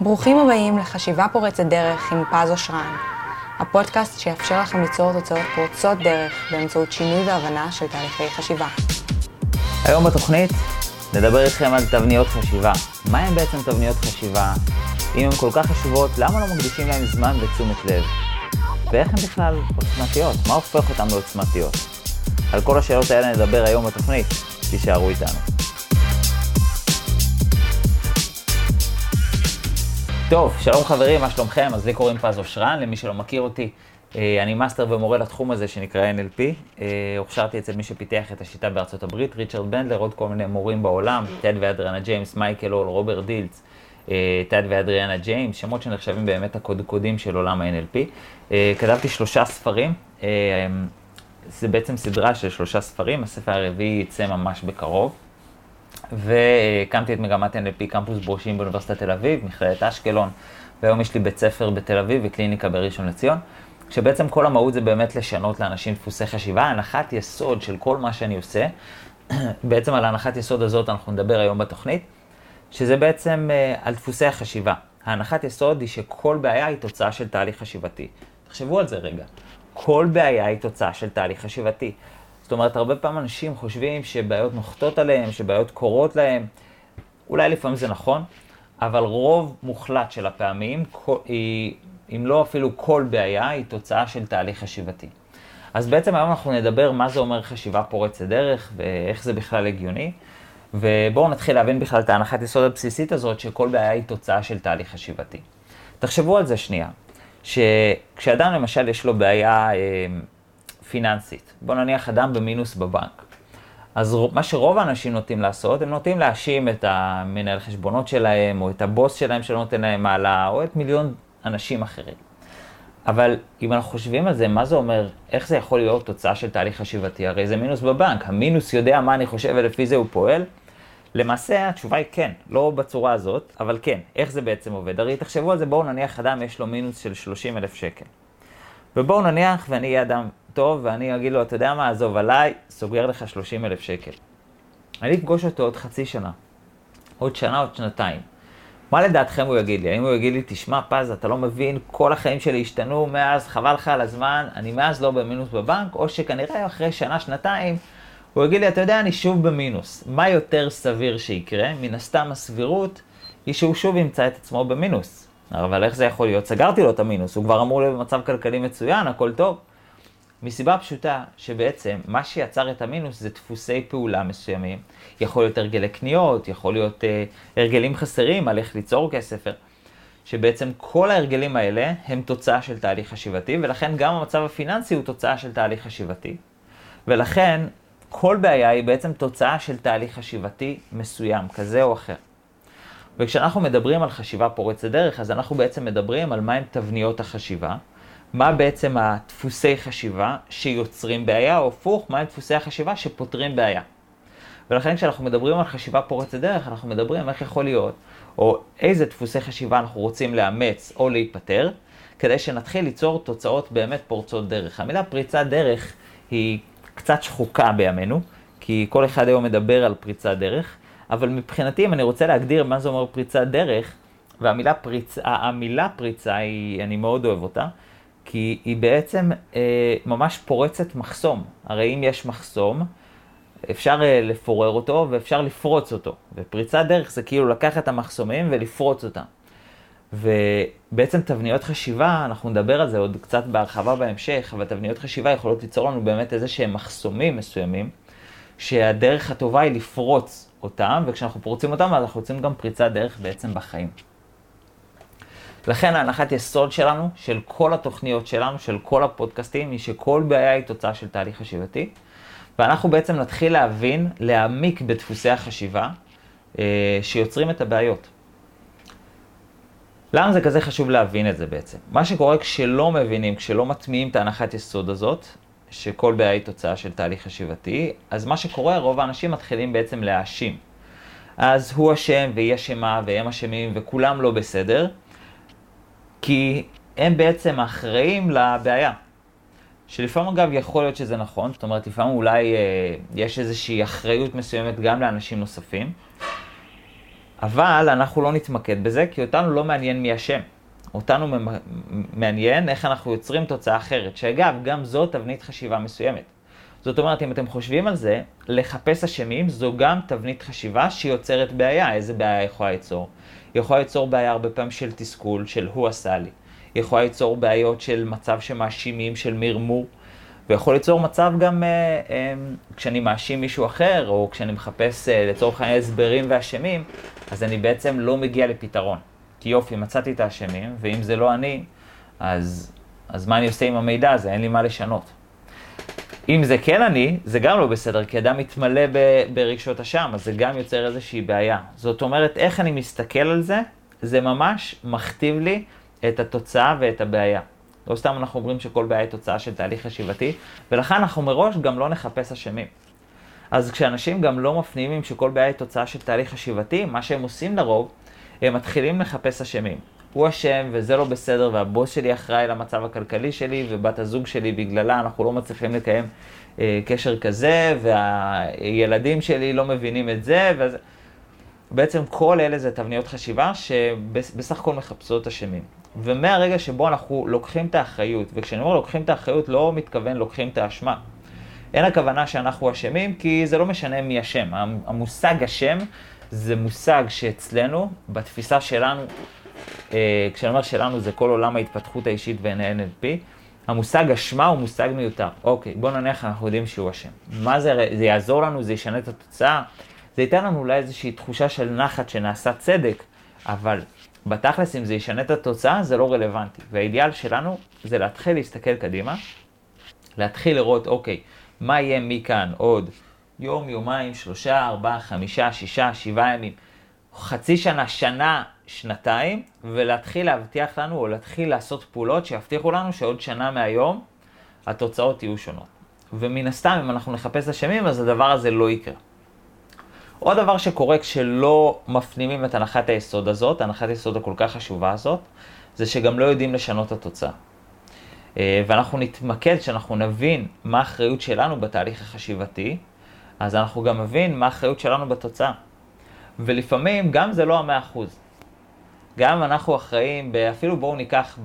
ברוכים הבאים לחשיבה פורצת דרך עם פז אושרן, הפודקאסט שיאפשר לכם ליצור תוצאות פורצות דרך באמצעות שינוי והבנה של תהליכי חשיבה. היום בתוכנית נדבר איתכם על תבניות חשיבה. מה הן בעצם תבניות חשיבה? אם הן כל כך חשובות, למה לא מקדישים להן זמן ותשומת לב? ואיך הן בכלל עוצמתיות? מה הופך אותן לעוצמתיות? על כל השאלות האלה נדבר היום בתוכנית, תישארו איתנו. טוב, שלום חברים, מה שלומכם? אז לי קוראים פז אושרן, למי שלא מכיר אותי, אה, אני מאסטר ומורה לתחום הזה שנקרא NLP. אה, הוכשרתי אצל מי שפיתח את השיטה בארצות הברית, ריצ'רד בנדלר, עוד כל מיני מורים בעולם, טד ואדריאנה ג'יימס, מייקל הול, רוברט דילס, אה, טד ואדריאנה ג'יימס, שמות שנחשבים באמת הקודקודים של עולם ה-NLP. כתבתי שלושה ספרים, זה בעצם סדרה של שלושה ספרים, הספר הרביעי יצא ממש בקרוב. והקמתי את מגמת NLP קמפוס ברושים באוניברסיטת תל אביב, מכללת אשקלון, והיום יש לי בית ספר בתל אביב וקליניקה בראשון לציון, כשבעצם כל המהות זה באמת לשנות לאנשים דפוסי חשיבה, הנחת יסוד של כל מה שאני עושה, בעצם על ההנחת יסוד הזאת אנחנו נדבר היום בתוכנית, שזה בעצם uh, על דפוסי החשיבה. ההנחת יסוד היא שכל בעיה היא תוצאה של תהליך חשיבתי. תחשבו על זה רגע. כל בעיה היא תוצאה של תהליך חשיבתי. זאת אומרת, הרבה פעמים אנשים חושבים שבעיות נוחתות עליהם, שבעיות קורות להם. אולי לפעמים זה נכון, אבל רוב מוחלט של הפעמים, אם לא אפילו כל בעיה, היא תוצאה של תהליך חשיבתי. אז בעצם היום אנחנו נדבר מה זה אומר חשיבה פורצת דרך ואיך זה בכלל הגיוני. ובואו נתחיל להבין בכלל את ההנחת יסוד הבסיסית הזאת, שכל בעיה היא תוצאה של תהליך חשיבתי. תחשבו על זה שנייה, שכשאדם למשל יש לו בעיה... פיננסית. בוא נניח אדם במינוס בבנק. אז מה שרוב האנשים נוטים לעשות, הם נוטים להאשים את המנהל חשבונות שלהם, או את הבוס שלהם שלא נותן להם מעלה, או את מיליון אנשים אחרים. אבל אם אנחנו חושבים על זה, מה זה אומר, איך זה יכול להיות תוצאה של תהליך חשיבתי? הרי זה מינוס בבנק, המינוס יודע מה אני חושב ולפי זה הוא פועל. למעשה התשובה היא כן, לא בצורה הזאת, אבל כן, איך זה בעצם עובד? הרי תחשבו על זה, בואו נניח אדם יש לו מינוס של 30 אלף שקל. ובואו נניח ואני אהיה אדם טוב, ואני אגיד לו, אתה יודע מה, עזוב עליי, סוגר לך 30 אלף שקל. אני אפגוש אותו עוד חצי שנה, עוד שנה, עוד שנתיים. מה לדעתכם הוא יגיד לי? האם הוא יגיד לי, תשמע, פז, אתה לא מבין, כל החיים שלי השתנו מאז, חבל לך על הזמן, אני מאז לא במינוס בבנק, או שכנראה אחרי שנה, שנתיים, הוא יגיד לי, אתה יודע, אני שוב במינוס. מה יותר סביר שיקרה? מן הסתם הסבירות היא שהוא שוב ימצא את עצמו במינוס. אבל איך זה יכול להיות? סגרתי לו את המינוס, הוא כבר אמור להיות במצב כלכלי מצוין, הכל טוב. מסיבה פשוטה, שבעצם מה שיצר את המינוס זה דפוסי פעולה מסוימים. יכול להיות הרגלי קניות, יכול להיות אה, הרגלים חסרים על איך ליצור כסף, שבעצם כל ההרגלים האלה הם תוצאה של תהליך חשיבתי, ולכן גם המצב הפיננסי הוא תוצאה של תהליך חשיבתי. ולכן כל בעיה היא בעצם תוצאה של תהליך חשיבתי מסוים, כזה או אחר. וכשאנחנו מדברים על חשיבה פורצת דרך, אז אנחנו בעצם מדברים על מהם תבניות החשיבה. מה בעצם הדפוסי חשיבה שיוצרים בעיה, או הפוך, מהם דפוסי החשיבה שפותרים בעיה. ולכן כשאנחנו מדברים על חשיבה פורצת דרך, אנחנו מדברים איך יכול להיות, או איזה דפוסי חשיבה אנחנו רוצים לאמץ או להיפטר, כדי שנתחיל ליצור תוצאות באמת פורצות דרך. המילה פריצת דרך היא קצת שחוקה בימינו, כי כל אחד היום מדבר על פריצת דרך, אבל מבחינתי, אם אני רוצה להגדיר מה זה אומר פריצת דרך, והמילה פריצה, המילה פריצה, היא, אני מאוד אוהב אותה, כי היא בעצם אה, ממש פורצת מחסום. הרי אם יש מחסום, אפשר אה, לפורר אותו ואפשר לפרוץ אותו. ופריצת דרך זה כאילו לקחת את המחסומים ולפרוץ אותם. ובעצם תבניות חשיבה, אנחנו נדבר על זה עוד קצת בהרחבה בהמשך, אבל תבניות חשיבה יכולות ליצור לנו באמת איזה שהם מחסומים מסוימים, שהדרך הטובה היא לפרוץ אותם, וכשאנחנו פורצים אותם, אנחנו רוצים גם פריצת דרך בעצם בחיים. לכן ההנחת יסוד שלנו, של כל התוכניות שלנו, של כל הפודקאסטים, היא שכל בעיה היא תוצאה של תהליך חשיבתי. ואנחנו בעצם נתחיל להבין, להעמיק בדפוסי החשיבה אה, שיוצרים את הבעיות. למה זה כזה חשוב להבין את זה בעצם? מה שקורה כשלא מבינים, כשלא מטמיעים את ההנחת יסוד הזאת, שכל בעיה היא תוצאה של תהליך חשיבתי, אז מה שקורה, רוב האנשים מתחילים בעצם להאשים. אז הוא אשם והיא אשמה והם אשמים וכולם לא בסדר, כי הם בעצם אחראים לבעיה. שלפעמים אגב יכול להיות שזה נכון, זאת אומרת לפעמים אולי אה, יש איזושהי אחריות מסוימת גם לאנשים נוספים, אבל אנחנו לא נתמקד בזה, כי אותנו לא מעניין מי אשם. אותנו מעניין איך אנחנו יוצרים תוצאה אחרת, שאגב, גם זו תבנית חשיבה מסוימת. זאת אומרת, אם אתם חושבים על זה, לחפש אשמים זו גם תבנית חשיבה שיוצרת בעיה. איזה בעיה יכולה ליצור? היא יכולה ליצור בעיה הרבה פעמים של תסכול, של הוא עשה לי. היא יכולה ליצור בעיות של מצב שמאשימים, של מרמור. ויכול ליצור מצב גם אה, אה, כשאני מאשים מישהו אחר, או כשאני מחפש אה, לצורך העניין הסברים ואשמים, אז אני בעצם לא מגיע לפתרון. כי יופי, מצאתי את האשמים, ואם זה לא אני, אז, אז מה אני עושה עם המידע הזה? אין לי מה לשנות. אם זה כן אני, זה גם לא בסדר, כי אדם מתמלא ב, ברגשות אשם, אז זה גם יוצר איזושהי בעיה. זאת אומרת, איך אני מסתכל על זה, זה ממש מכתיב לי את התוצאה ואת הבעיה. לא סתם אנחנו אומרים שכל בעיה היא תוצאה של תהליך חשיבתי, ולכן אנחנו מראש גם לא נחפש אשמים. אז כשאנשים גם לא מפנימים שכל בעיה היא תוצאה של תהליך חשיבתי, מה שהם עושים לרוב, הם מתחילים לחפש אשמים. הוא אשם וזה לא בסדר והבוס שלי אחראי למצב הכלכלי שלי ובת הזוג שלי בגללה אנחנו לא מצליחים לקיים אה, קשר כזה והילדים שלי לא מבינים את זה וזה. בעצם כל אלה זה תבניות חשיבה שבסך הכל מחפשות אשמים. ומהרגע שבו אנחנו לוקחים את האחריות, וכשאני אומר לוקחים את האחריות לא מתכוון לוקחים את האשמה. אין הכוונה שאנחנו אשמים כי זה לא משנה מי אשם. המושג אשם זה מושג שאצלנו, בתפיסה שלנו, כשאני אומר שלנו זה כל עולם ההתפתחות האישית ו-NLP, המושג אשמה הוא מושג מיותר. אוקיי, בוא נניח אנחנו יודעים שהוא אשם. מה זה, זה יעזור לנו, זה ישנה את התוצאה, זה ייתן לנו אולי איזושהי תחושה של נחת שנעשה צדק, אבל בתכלס אם זה ישנה את התוצאה זה לא רלוונטי. והאידיאל שלנו זה להתחיל להסתכל קדימה, להתחיל לראות, אוקיי, מה יהיה מכאן עוד יום, יומיים, שלושה, ארבעה, חמישה, שישה, שבעה ימים, חצי שנה, שנה, שנתיים, ולהתחיל להבטיח לנו, או להתחיל לעשות פעולות שיבטיחו לנו שעוד שנה מהיום התוצאות יהיו שונות. ומן הסתם, אם אנחנו נחפש אשמים, אז הדבר הזה לא יקרה. עוד דבר שקורה כשלא מפנימים את הנחת היסוד הזאת, הנחת היסוד הכל כך חשובה הזאת, זה שגם לא יודעים לשנות את התוצאה. אה, ואנחנו נתמקד, שאנחנו נבין מה האחריות שלנו בתהליך החשיבתי, אז אנחנו גם נבין מה האחריות שלנו בתוצאה. ולפעמים גם זה לא המאה אחוז. גם אם אנחנו אחראים, אפילו בואו ניקח,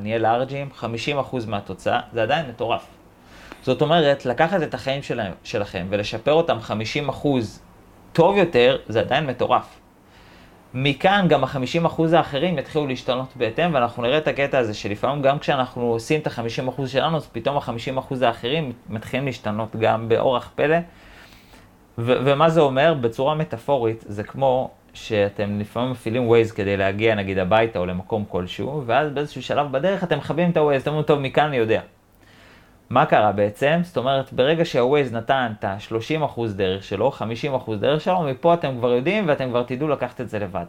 נהיה לארג'ים, 50% מהתוצאה, זה עדיין מטורף. זאת אומרת, לקחת את החיים שלהם, שלכם ולשפר אותם 50% טוב יותר, זה עדיין מטורף. מכאן גם ה-50% האחרים יתחילו להשתנות בהתאם, ואנחנו נראה את הקטע הזה שלפעמים גם כשאנחנו עושים את ה-50% שלנו, אז פתאום ה-50% האחרים מתחילים להשתנות גם באורח פלא. ו- ומה זה אומר? בצורה מטאפורית, זה כמו שאתם לפעמים מפעילים Waze כדי להגיע נגיד הביתה או למקום כלשהו, ואז באיזשהו שלב בדרך אתם מכבים את ה-Waze, אתם אומרים, טוב, מכאן אני יודע. מה קרה בעצם? זאת אומרת, ברגע שה-Waze נתן את ה-30% דרך שלו, 50% דרך שלו, מפה אתם כבר יודעים ואתם כבר תדעו לקחת את זה לבד.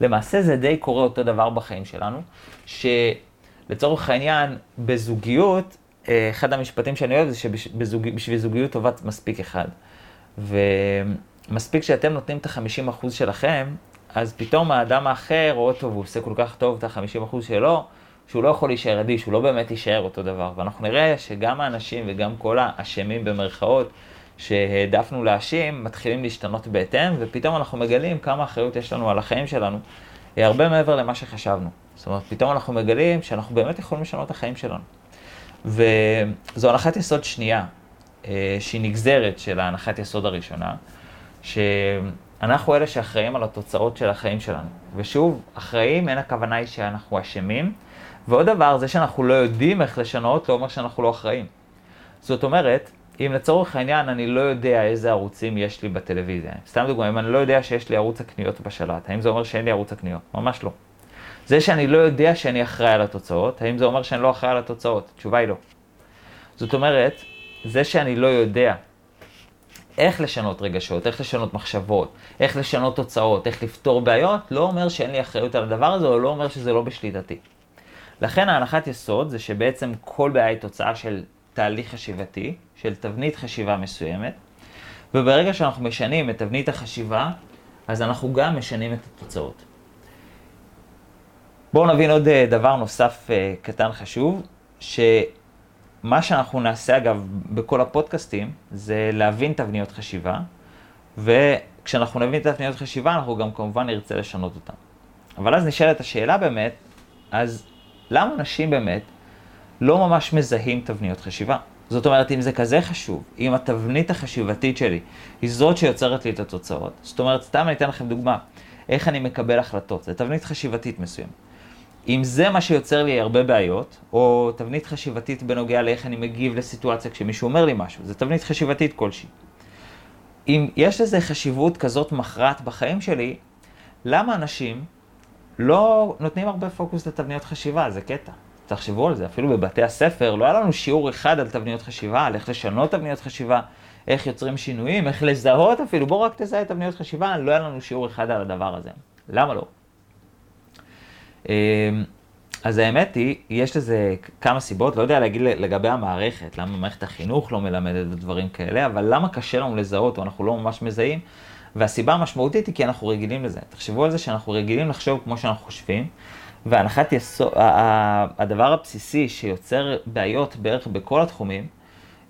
למעשה זה די קורה אותו דבר בחיים שלנו, שלצורך העניין, בזוגיות, אה, אחד המשפטים שאני אוהב זה שבשביל זוגיות טובת מספיק אחד. ומספיק שאתם נותנים את ה-50% שלכם, אז פתאום האדם האחר רואה טוב, הוא עושה כל כך טוב את ה-50% שלו, שהוא לא יכול להישאר אדיש, הוא לא באמת יישאר אותו דבר. ואנחנו נראה שגם האנשים וגם כל האשמים במרכאות שהעדפנו להאשים, מתחילים להשתנות בהתאם, ופתאום אנחנו מגלים כמה אחריות יש לנו על החיים שלנו, הרבה מעבר למה שחשבנו. זאת אומרת, פתאום אנחנו מגלים שאנחנו באמת יכולים לשנות את החיים שלנו. וזו הנחת יסוד שנייה, אה, שהיא נגזרת של ההנחת יסוד הראשונה, שאנחנו אלה שאחראים על התוצאות של החיים שלנו. ושוב, אחראים, אין הכוונה היא שאנחנו אשמים, ועוד דבר, זה שאנחנו לא יודעים איך לשנות, לא אומר שאנחנו לא אחראים. זאת אומרת, אם לצורך העניין אני לא יודע איזה ערוצים יש לי בטלוויזיה, סתם דוגמא, אם אני לא יודע שיש לי ערוץ הקניות בשלט, האם זה אומר שאין לי ערוץ הקניות? ממש לא. זה שאני לא יודע שאני אחראי על התוצאות, האם זה אומר שאני לא אחראי על התוצאות? התשובה היא לא. זאת אומרת, זה שאני לא יודע איך לשנות רגשות, איך לשנות מחשבות, איך לשנות תוצאות, איך לפתור בעיות, לא אומר שאין לי אחריות על הדבר הזה, או לא אומר שזה לא בשליטתי. לכן ההנחת יסוד זה שבעצם כל בעיה היא תוצאה של תהליך חשיבתי, של תבנית חשיבה מסוימת, וברגע שאנחנו משנים את תבנית החשיבה, אז אנחנו גם משנים את התוצאות. בואו נבין עוד אה, דבר נוסף אה, קטן חשוב, שמה שאנחנו נעשה אגב בכל הפודקאסטים, זה להבין תבניות חשיבה, וכשאנחנו נבין את התבניות חשיבה, אנחנו גם כמובן נרצה לשנות אותן. אבל אז נשאלת השאלה באמת, אז למה אנשים באמת לא ממש מזהים תבניות חשיבה? זאת אומרת, אם זה כזה חשוב, אם התבנית החשיבתית שלי היא זאת שיוצרת לי את התוצאות, זאת אומרת, סתם אני אתן לכם דוגמה, איך אני מקבל החלטות, זו תבנית חשיבתית מסוימת. אם זה מה שיוצר לי הרבה בעיות, או תבנית חשיבתית בנוגע לאיך אני מגיב לסיטואציה כשמישהו אומר לי משהו, זו תבנית חשיבתית כלשהי. אם יש לזה חשיבות כזאת מכרעת בחיים שלי, למה אנשים לא נותנים הרבה פוקוס לתבניות חשיבה? זה קטע. תחשבו על זה, אפילו בבתי הספר, לא היה לנו שיעור אחד על תבניות חשיבה, על איך לשנות תבניות חשיבה, איך יוצרים שינויים, איך לזהות אפילו, בואו רק תזהה תבניות חשיבה, לא היה לנו שיעור אחד על הדבר הזה. למה לא? אמ, אז האמת היא, יש לזה כמה סיבות, לא יודע להגיד לגבי המערכת, למה מערכת החינוך לא מלמדת דברים כאלה, אבל למה קשה לנו לזהות או אנחנו לא ממש מזהים, והסיבה המשמעותית היא כי אנחנו רגילים לזה. תחשבו על זה שאנחנו רגילים לחשוב כמו שאנחנו חושבים, והנחת יסוד, הדבר הבסיסי שיוצר בעיות בערך בכל התחומים,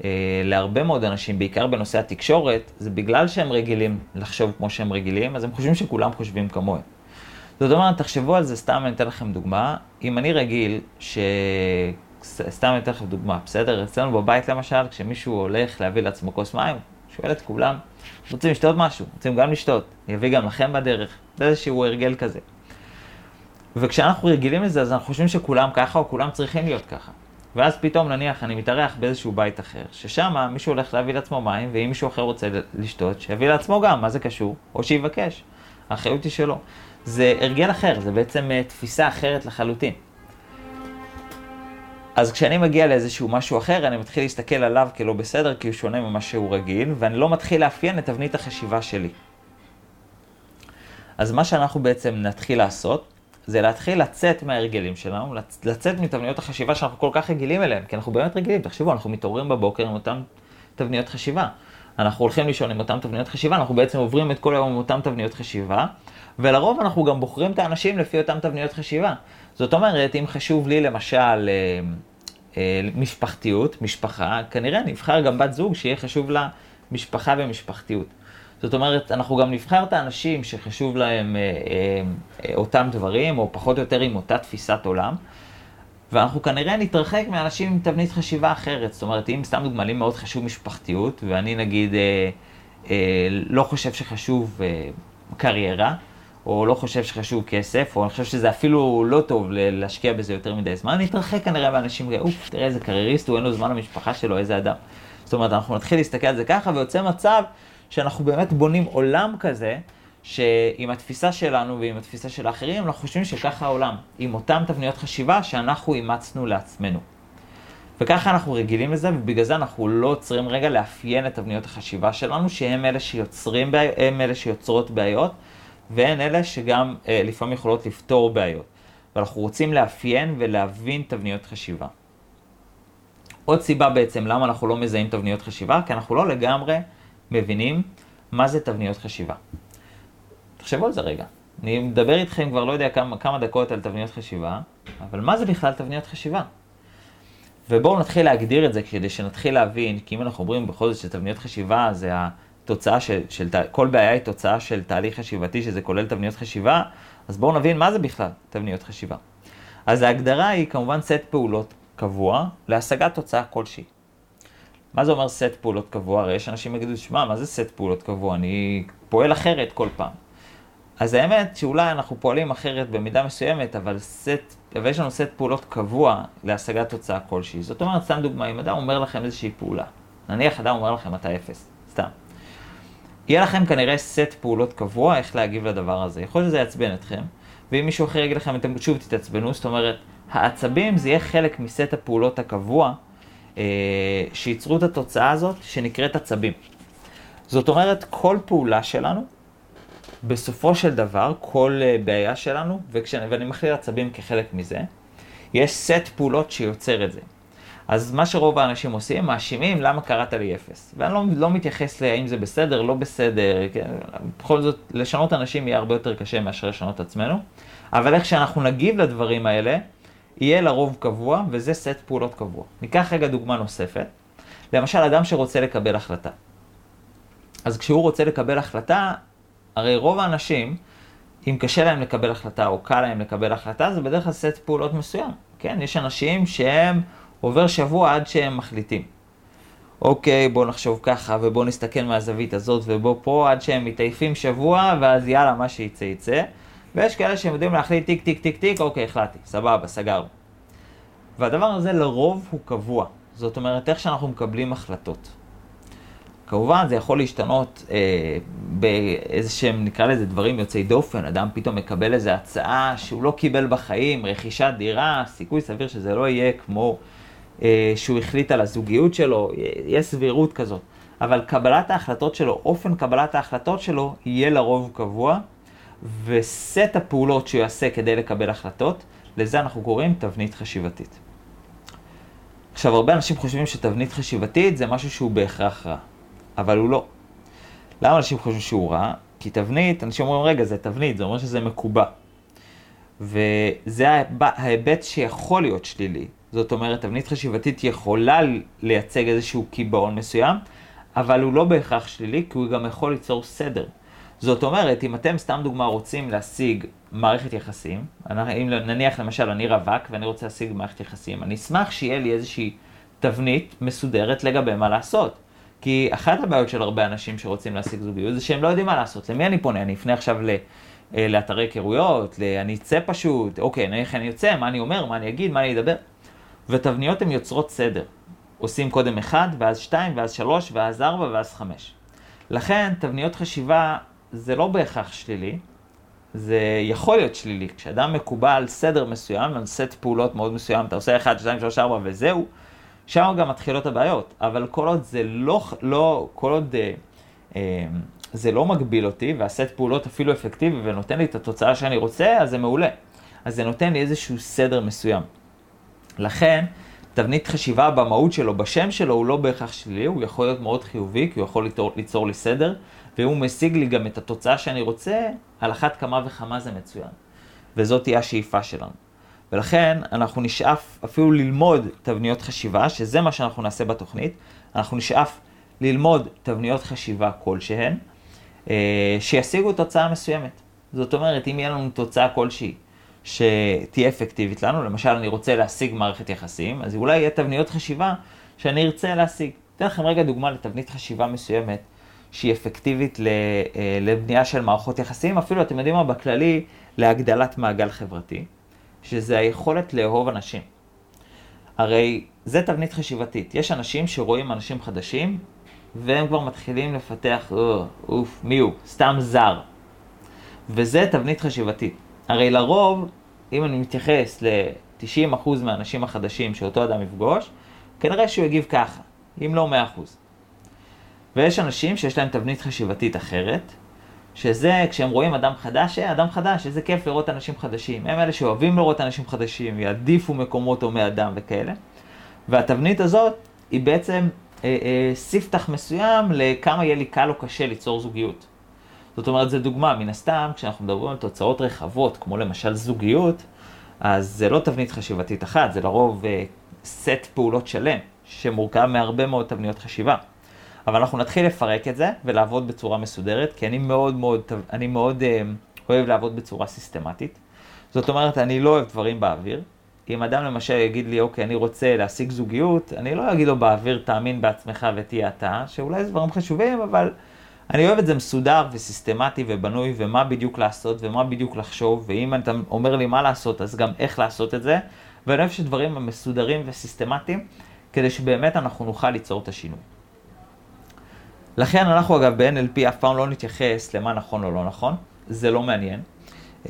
אה, להרבה מאוד אנשים, בעיקר בנושא התקשורת, זה בגלל שהם רגילים לחשוב כמו שהם רגילים, אז הם חושבים שכולם חושבים כמוהם. זאת אומרת, תחשבו על זה, סתם אני אתן לכם דוגמה. אם אני רגיל ש... סתם אני אתן לכם דוגמה, בסדר? אצלנו בבית למשל, כשמישהו הולך להביא לעצמו כוס מים, שואל את כולם, רוצים לשתות משהו, רוצים גם לשתות, יביא גם לכם בדרך, זה איזשהו הרגל כזה. וכשאנחנו רגילים לזה, אז אנחנו חושבים שכולם ככה, או כולם צריכים להיות ככה. ואז פתאום נניח אני מתארח באיזשהו בית אחר, ששם מישהו הולך להביא לעצמו מים, ואם מישהו אחר רוצה לשתות, שיביא לעצמו גם, מה זה קשור? או שיבקש. האחריות היא שלו. זה הרגל אחר, זה בעצם uh, תפיסה אחרת לחלוטין. אז כשאני מגיע לאיזשהו משהו אחר, אני מתחיל להסתכל עליו כלא בסדר, כי הוא שונה ממה שהוא רגיל, ואני לא מתחיל לאפיין את תבנית החשיבה שלי. אז מה שאנחנו בעצם נתחיל לעשות, זה להתחיל לצאת מההרגלים שלנו, לצאת מתבניות החשיבה שאנחנו כל כך רגילים אליהן, כי אנחנו באמת רגילים, תחשבו, אנחנו מתעוררים בבוקר עם אותן תבניות חשיבה. אנחנו הולכים לישון עם אותן תבניות חשיבה, אנחנו בעצם עוברים את כל היום עם אותן תבניות חשיבה, ולרוב אנחנו גם בוחרים את האנשים לפי אותן תבניות חשיבה. זאת אומרת, אם חשוב לי למשל אה, אה, משפחתיות, משפחה, כנראה אני אבחר גם בת זוג שיהיה חשוב לה משפחה ומשפחתיות. זאת אומרת, אנחנו גם נבחר את האנשים שחשוב להם אה, אה, אה, אותם דברים, או פחות או יותר עם אותה תפיסת עולם, ואנחנו כנראה נתרחק מאנשים עם תבנית חשיבה אחרת. זאת אומרת, אם סתם דוגמא, לי מאוד חשוב משפחתיות, ואני נגיד אה, אה, לא חושב שחשוב אה, קריירה, או לא חושב שחשוב כסף, או אני חושב שזה אפילו לא טוב להשקיע בזה יותר מדי זמן, נתרחק כנראה מאנשים, אוף, תראה איזה קרייריסט, הוא אין לו זמן למשפחה שלו, איזה אדם. זאת אומרת, אנחנו נתחיל להסתכל על זה ככה, ויוצא מצב שאנחנו באמת בונים עולם כזה, שעם התפיסה שלנו ועם התפיסה של האחרים, אנחנו חושבים שככה העולם, עם אותן תבניות חשיבה שאנחנו אימצנו לעצמנו. וככה אנחנו רגילים לזה, ובגלל זה אנחנו לא עוצרים רגע לאפיין את תבניות החשיבה שלנו, שהם אלה, אלה שיוצרות בעיות, והן אלה שגם אה, לפעמים יכולות לפתור בעיות. ואנחנו רוצים לאפיין ולהבין תבניות חשיבה. עוד סיבה בעצם למה אנחנו לא מזהים תבניות חשיבה, כי אנחנו לא לגמרי מבינים מה זה תבניות חשיבה. תחשבו על זה רגע. אני מדבר איתכם כבר לא יודע כמה, כמה דקות על תבניות חשיבה, אבל מה זה בכלל תבניות חשיבה? ובואו נתחיל להגדיר את זה כדי שנתחיל להבין, כי אם אנחנו אומרים בכל זאת שתבניות חשיבה זה התוצאה של, של, כל בעיה היא תוצאה של תהליך חשיבתי שזה כולל תבניות חשיבה, אז בואו נבין מה זה בכלל תבניות חשיבה. אז ההגדרה היא כמובן סט פעולות קבוע להשגת תוצאה כלשהי. מה זה אומר סט פעולות קבוע? הרי יש אנשים יגידו, שמע, מה זה סט פעולות קבוע? אני פועל אחרת כל פעם. אז האמת שאולי אנחנו פועלים אחרת במידה מסוימת, אבל, סט, אבל יש לנו סט פעולות קבוע להשגת תוצאה כלשהי. זאת אומרת, סתם דוגמא, אם אדם אומר לכם איזושהי פעולה, נניח אדם אומר לכם אתה אפס. יהיה לכם כנראה סט פעולות קבוע איך להגיב לדבר הזה. יכול להיות שזה יעצבן אתכם, ואם מישהו אחר יגיד לכם אתם שוב תתעצבנו, זאת אומרת, העצבים זה יהיה חלק מסט הפעולות הקבוע אה, שייצרו את התוצאה הזאת שנקראת עצבים. זאת אומרת, כל פעולה שלנו, בסופו של דבר, כל אה, בעיה שלנו, וכשאני, ואני מכליל עצבים כחלק מזה, יש סט פעולות שיוצר את זה. אז מה שרוב האנשים עושים, מאשימים למה קראת לי אפס. ואני לא, לא מתייחס להאם זה בסדר, לא בסדר, כן, בכל זאת, לשנות אנשים יהיה הרבה יותר קשה מאשר לשנות עצמנו. אבל איך שאנחנו נגיב לדברים האלה, יהיה לרוב קבוע, וזה סט פעולות קבוע. ניקח רגע דוגמה נוספת. למשל, אדם שרוצה לקבל החלטה. אז כשהוא רוצה לקבל החלטה, הרי רוב האנשים, אם קשה להם לקבל החלטה או קל להם לקבל החלטה, זה בדרך כלל סט פעולות מסוים. כן, יש אנשים שהם עובר שבוע עד שהם מחליטים. אוקיי, בואו נחשוב ככה, ובואו נסתכל מהזווית הזאת ובואו פה, עד שהם מתעייפים שבוע, ואז יאללה, מה שיצא יצא. ויש כאלה שהם יודעים להחליט טיק טיק טיק טיק, אוקיי, החלטתי, סבבה, סגרנו. והדבר הזה לרוב הוא קבוע. זאת אומרת, איך שאנחנו מקבלים החלטות. כמובן, זה יכול להשתנות אה, באיזה שהם, נקרא לזה, דברים יוצאי דופן. אדם פתאום מקבל איזו הצעה שהוא לא קיבל בחיים, רכישת דירה, סיכוי סביר שזה לא יהיה כמו שהוא החליט על הזוגיות שלו, יש סבירות כזאת. אבל קבלת ההחלטות שלו, אופן קבלת ההחלטות שלו, יהיה לרוב קבוע, וסט הפעולות שהוא יעשה כדי לקבל החלטות, לזה אנחנו קוראים תבנית חשיבתית. עכשיו, הרבה אנשים חושבים שתבנית חשיבתית זה משהו שהוא בהכרח רע, אבל הוא לא. למה אנשים חושבים שהוא רע? כי תבנית, אנשים אומרים, רגע, זה תבנית, זה אומר שזה מקובע. וזה ההיבט שיכול להיות שלילי. זאת אומרת, תבנית חשיבתית יכולה לייצג איזשהו קיבעון מסוים, אבל הוא לא בהכרח שלילי, כי הוא גם יכול ליצור סדר. זאת אומרת, אם אתם, סתם דוגמה, רוצים להשיג מערכת יחסים, אם נניח למשל אני רווק ואני רוצה להשיג מערכת יחסים, אני אשמח שיהיה לי איזושהי תבנית מסודרת לגבי מה לעשות. כי אחת הבעיות של הרבה אנשים שרוצים להשיג זוגיות זה שהם לא יודעים מה לעשות. למי אני פונה? אני אפנה עכשיו ל... אה, לאתרי היכרויות, אני אצא פשוט, אוקיי, נניח אני יוצא, מה אני אומר, מה אני אגיד, מה אני אדבר. ותבניות הן יוצרות סדר. עושים קודם אחד, ואז שתיים, ואז שלוש, ואז ארבע, ואז חמש. לכן, תבניות חשיבה זה לא בהכרח שלילי, זה יכול להיות שלילי. כשאדם מקובע על סדר מסוים, על סט פעולות מאוד מסוים, אתה עושה 1, 2, 3, 4 וזהו, שם גם מתחילות הבעיות. אבל כל עוד זה לא, לא כל עוד אה, אה, זה לא מגביל אותי, והסט פעולות אפילו אפקטיבי ונותן לי את התוצאה שאני רוצה, אז זה מעולה. אז זה נותן לי איזשהו סדר מסוים. לכן, תבנית חשיבה במהות שלו, בשם שלו, הוא לא בהכרח שלילי, הוא יכול להיות מאוד חיובי, כי הוא יכול ליצור, ליצור לי סדר, והוא משיג לי גם את התוצאה שאני רוצה, על אחת כמה וכמה זה מצוין. וזאת תהיה השאיפה שלנו. ולכן אנחנו נשאף אפילו ללמוד תבניות חשיבה, שזה מה שאנחנו נעשה בתוכנית. אנחנו נשאף ללמוד תבניות חשיבה כלשהן, אה, שישיגו תוצאה מסוימת. זאת אומרת, אם יהיה לנו תוצאה כלשהי שתהיה אפקטיבית לנו, למשל אני רוצה להשיג מערכת יחסים, אז אולי יהיה תבניות חשיבה שאני ארצה להשיג. אתן לכם רגע דוגמה לתבנית חשיבה מסוימת שהיא אפקטיבית אה, לבנייה של מערכות יחסים, אפילו, אתם יודעים מה, בכללי, להגדלת מעגל חברתי, שזה היכולת לאהוב אנשים. הרי זה תבנית חשיבתית. יש אנשים שרואים אנשים חדשים, והם כבר מתחילים לפתח, אוף, מי הוא? סתם זר. וזה תבנית חשיבתית. הרי לרוב, אם אני מתייחס ל-90% מהאנשים החדשים שאותו אדם יפגוש, כנראה שהוא יגיב ככה, אם לא 100%. ויש אנשים שיש להם תבנית חשיבתית אחרת, שזה כשהם רואים אדם חדש, אה, אדם חדש, איזה כיף לראות אנשים חדשים. הם אלה שאוהבים לראות אנשים חדשים, יעדיפו מקומות הומי אדם וכאלה. והתבנית הזאת היא בעצם אה, אה, ספתח מסוים לכמה יהיה לי קל או קשה ליצור זוגיות. זאת אומרת, זו דוגמה, מן הסתם, כשאנחנו מדברים על תוצאות רחבות, כמו למשל זוגיות, אז זה לא תבנית חשיבתית אחת, זה לרוב אה, סט פעולות שלם, שמורכב מהרבה מאוד תבניות חשיבה. אבל אנחנו נתחיל לפרק את זה ולעבוד בצורה מסודרת, כי אני מאוד מאוד, אני מאוד אה, אוהב לעבוד בצורה סיסטמטית. זאת אומרת, אני לא אוהב דברים באוויר. אם אדם למשל יגיד לי, אוקיי, אני רוצה להשיג זוגיות, אני לא אגיד לו באוויר, תאמין בעצמך ותהיה אתה, שאולי זה דברים חשובים, אבל אני אוהב את זה מסודר וסיסטמטי ובנוי, ומה בדיוק לעשות, ומה בדיוק לחשוב, ואם אתה אומר לי מה לעשות, אז גם איך לעשות את זה, ואני אוהב שדברים הם מסודרים וסיסטמטיים, כדי שבאמת אנחנו נוכל ליצור את השינוי. לכן אנחנו אגב ב-NLP אף פעם לא נתייחס למה נכון או לא נכון, זה לא מעניין. Uh,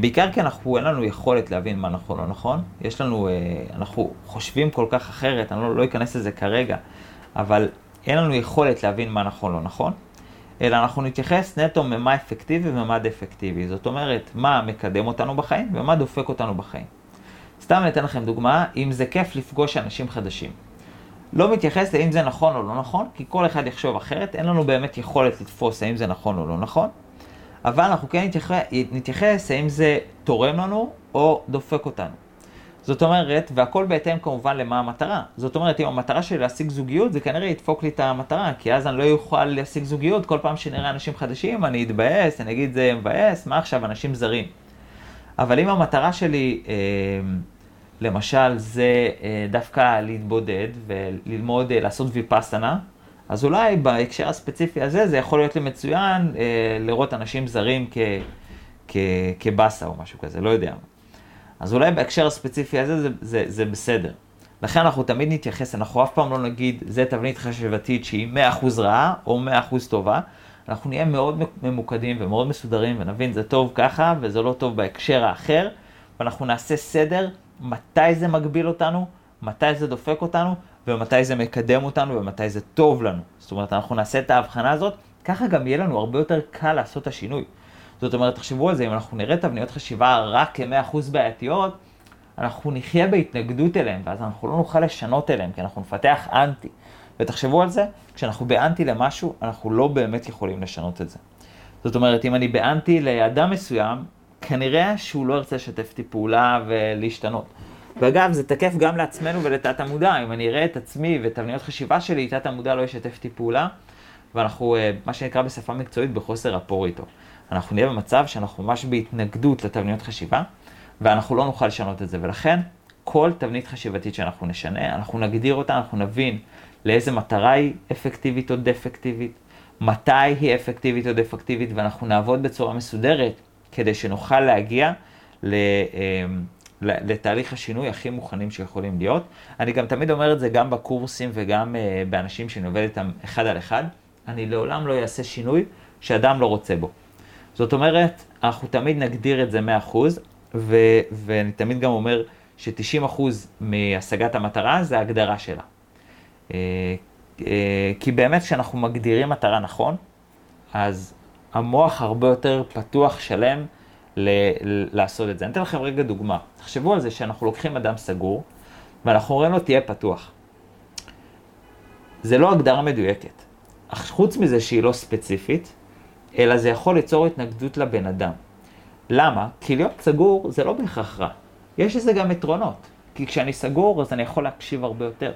בעיקר כי אנחנו, אין לנו יכולת להבין מה נכון או נכון. יש לנו, uh, אנחנו חושבים כל כך אחרת, אני לא, לא אכנס לזה כרגע, אבל אין לנו יכולת להבין מה נכון או לא נכון. אלא אנחנו נתייחס נטו ממה אפקטיבי ומה דפקטיבי. זאת אומרת, מה מקדם אותנו בחיים ומה דופק אותנו בחיים. סתם אתן לכם דוגמה, אם זה כיף לפגוש אנשים חדשים. לא מתייחס לאם זה נכון או לא נכון, כי כל אחד יחשוב אחרת, אין לנו באמת יכולת לתפוס האם זה נכון או לא נכון, אבל אנחנו כן נתייחס האם זה תורם לנו או דופק אותנו. זאת אומרת, והכל בהתאם כמובן למה המטרה. זאת אומרת, אם המטרה שלי להשיג זוגיות, זה כנראה ידפוק לי את המטרה, כי אז אני לא אוכל להשיג זוגיות, כל פעם שנראה אנשים חדשים, אני אתבאס, אני אגיד זה מבאס, מה עכשיו, אנשים זרים. אבל אם המטרה שלי, אה, למשל, זה אה, דווקא להתבודד וללמוד אה, לעשות ויפאסנה, אז אולי בהקשר הספציפי הזה, זה יכול להיות לי מצוין לראות אנשים זרים כ, כבאסה או משהו כזה, לא יודע. אז אולי בהקשר הספציפי הזה זה, זה, זה בסדר. לכן אנחנו תמיד נתייחס, אנחנו אף פעם לא נגיד, זה תבנית חשיבתית שהיא 100% רעה או 100% טובה. אנחנו נהיה מאוד ממוקדים ומאוד מסודרים ונבין, זה טוב ככה וזה לא טוב בהקשר האחר, ואנחנו נעשה סדר מתי זה מגביל אותנו, מתי זה דופק אותנו, ומתי זה מקדם אותנו ומתי זה טוב לנו. זאת אומרת, אנחנו נעשה את ההבחנה הזאת, ככה גם יהיה לנו הרבה יותר קל לעשות את השינוי. זאת אומרת, תחשבו על זה, אם אנחנו נראה תבניות חשיבה רק כ-100% בעייתיות, אנחנו נחיה בהתנגדות אליהם, ואז אנחנו לא נוכל לשנות אליהם, כי אנחנו נפתח אנטי. ותחשבו על זה, כשאנחנו באנטי למשהו, אנחנו לא באמת יכולים לשנות את זה. זאת אומרת, אם אני באנטי לאדם מסוים, כנראה שהוא לא ירצה לשתף איתי פעולה ולהשתנות. ואגב, זה תקף גם לעצמנו ולתת המודע. אם אני אראה את עצמי ותבניות חשיבה שלי, תת המודע לא ישתף איתי פעולה, ואנחנו, אה, מה שנקרא בשפה מקצועית, בחוסר אפור איתו. אנחנו נהיה במצב שאנחנו ממש בהתנגדות לתבניות חשיבה, ואנחנו לא נוכל לשנות את זה. ולכן, כל תבנית חשיבתית שאנחנו נשנה, אנחנו נגדיר אותה, אנחנו נבין לאיזה מטרה היא אפקטיבית או דפקטיבית, מתי היא אפקטיבית או דפקטיבית, ואנחנו נעבוד בצורה מסודרת כדי שנוכל להגיע ל... אה, לתהליך השינוי הכי מוכנים שיכולים להיות. אני גם תמיד אומר את זה גם בקורסים וגם uh, באנשים שאני עובד איתם אחד על אחד, אני לעולם לא אעשה שינוי שאדם לא רוצה בו. זאת אומרת, אנחנו תמיד נגדיר את זה 100%, ו- ואני תמיד גם אומר ש-90% מהשגת המטרה זה ההגדרה שלה. Uh, uh, כי באמת כשאנחנו מגדירים מטרה נכון, אז המוח הרבה יותר פתוח, שלם, ל- לעשות את זה. אני אתן לכם רגע דוגמה. תחשבו על זה שאנחנו לוקחים אדם סגור, ואנחנו אומרים לו תהיה פתוח. זה לא הגדרה מדויקת. חוץ מזה שהיא לא ספציפית, אלא זה יכול ליצור התנגדות לבן אדם. למה? כי להיות סגור זה לא בהכרח רע. יש לזה גם יתרונות. כי כשאני סגור אז אני יכול להקשיב הרבה יותר.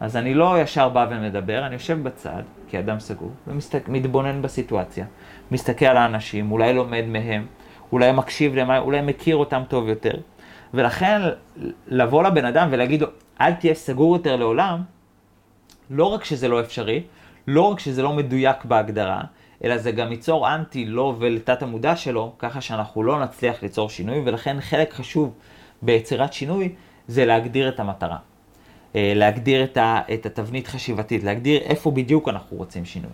אז אני לא ישר בא ומדבר, אני יושב בצד, כאדם סגור, ומתבונן בסיטואציה, מסתכל על האנשים, אולי לומד מהם, אולי מקשיב להם, אולי מכיר אותם טוב יותר. ולכן לבוא לבן אדם ולהגיד לו, אל תהיה סגור יותר לעולם, לא רק שזה לא אפשרי, לא רק שזה לא מדויק בהגדרה, אלא זה גם ייצור אנטי לו ולתת המודע שלו, ככה שאנחנו לא נצליח ליצור שינוי, ולכן חלק חשוב ביצירת שינוי זה להגדיר את המטרה. אה, להגדיר את, ה, את התבנית חשיבתית, להגדיר איפה בדיוק אנחנו רוצים שינוי.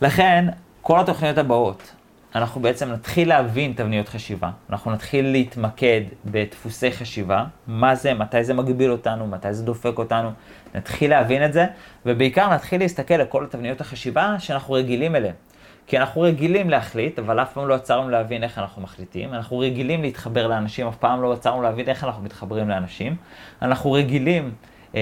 לכן, כל התוכניות הבאות, אנחנו בעצם נתחיל להבין תבניות חשיבה, אנחנו נתחיל להתמקד בדפוסי חשיבה, מה זה, מתי זה מגביל אותנו, מתי זה דופק אותנו, נתחיל להבין את זה, ובעיקר נתחיל להסתכל על כל תבניות החשיבה שאנחנו רגילים אליהן. כי אנחנו רגילים להחליט, אבל אף פעם לא עצרנו להבין איך אנחנו מחליטים. אנחנו רגילים להתחבר לאנשים, אף פעם לא עצרנו להבין איך אנחנו מתחברים לאנשים. אנחנו רגילים, אה,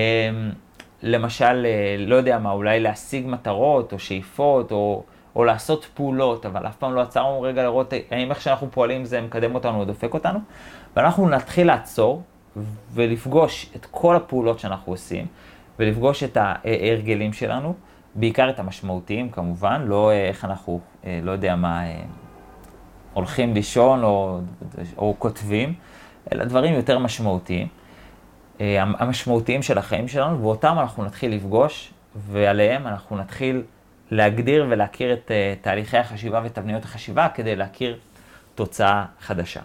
למשל, אה, לא יודע מה, אולי להשיג מטרות או שאיפות או... או לעשות פעולות, אבל אף פעם לא עצרנו רגע לראות האם איך שאנחנו פועלים זה מקדם אותנו או דופק אותנו, ואנחנו נתחיל לעצור ולפגוש את כל הפעולות שאנחנו עושים, ולפגוש את ההרגלים שלנו, בעיקר את המשמעותיים כמובן, לא אה, איך אנחנו, אה, לא יודע מה, אה, הולכים לישון או, או כותבים, אלא דברים יותר משמעותיים, המשמעותיים של החיים שלנו, ואותם אנחנו נתחיל לפגוש, ועליהם אנחנו נתחיל להגדיר ולהכיר את uh, תהליכי החשיבה ותבניות החשיבה כדי להכיר תוצאה חדשה.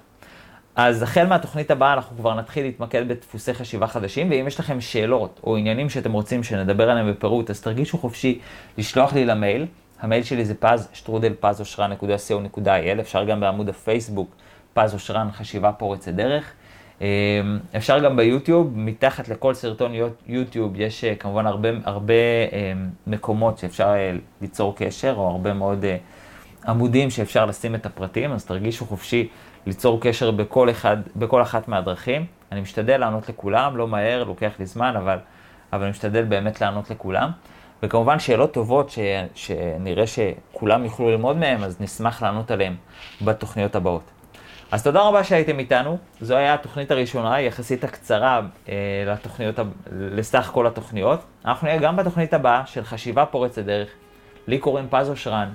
אז החל מהתוכנית הבאה אנחנו כבר נתחיל להתמקד בדפוסי חשיבה חדשים, ואם יש לכם שאלות או עניינים שאתם רוצים שנדבר עליהם בפירוט, אז תרגישו חופשי לשלוח לי למייל. המייל שלי זה פז, שטרודל פז אושרן.co.il, אפשר גם בעמוד הפייסבוק, פז אושרן חשיבה פורצת דרך. אמ, אפשר גם ביוטיוב, מתחת לכל סרטון יוטיוב יש אה, כמובן הרבה, הרבה אמ, מקומות שאפשר אה, ליצור קשר, או הרבה מאוד אה, עמודים שאפשר לשים את הפרטים, אז תרגישו חופשי ליצור קשר בכל, אחד, בכל אחת מהדרכים. אני משתדל לענות לכולם, לא מהר, לוקח לי זמן, אבל, אבל אני משתדל באמת לענות לכולם. וכמובן שאלות טובות ש, שנראה שכולם יוכלו ללמוד מהן, אז נשמח לענות עליהן בתוכניות הבאות. אז תודה רבה שהייתם איתנו. זו הייתה התוכנית הראשונה, יחסית הקצרה אה, לתוכניות, לסך כל התוכניות. אנחנו נהיה גם בתוכנית הבאה של חשיבה פורצת דרך. לי קוראים פז אושרן,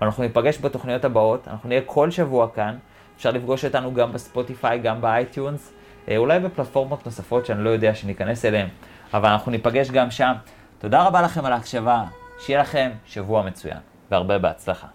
ואנחנו ניפגש בתוכניות הבאות. אנחנו נהיה כל שבוע כאן. אפשר לפגוש אותנו גם בספוטיפיי, גם ב iTunes, אה, אולי בפלטפורמות נוספות שאני לא יודע שניכנס אליהן, אבל אנחנו ניפגש גם שם. תודה רבה לכם על ההקשבה, שיהיה לכם שבוע מצוין, והרבה בהצלחה.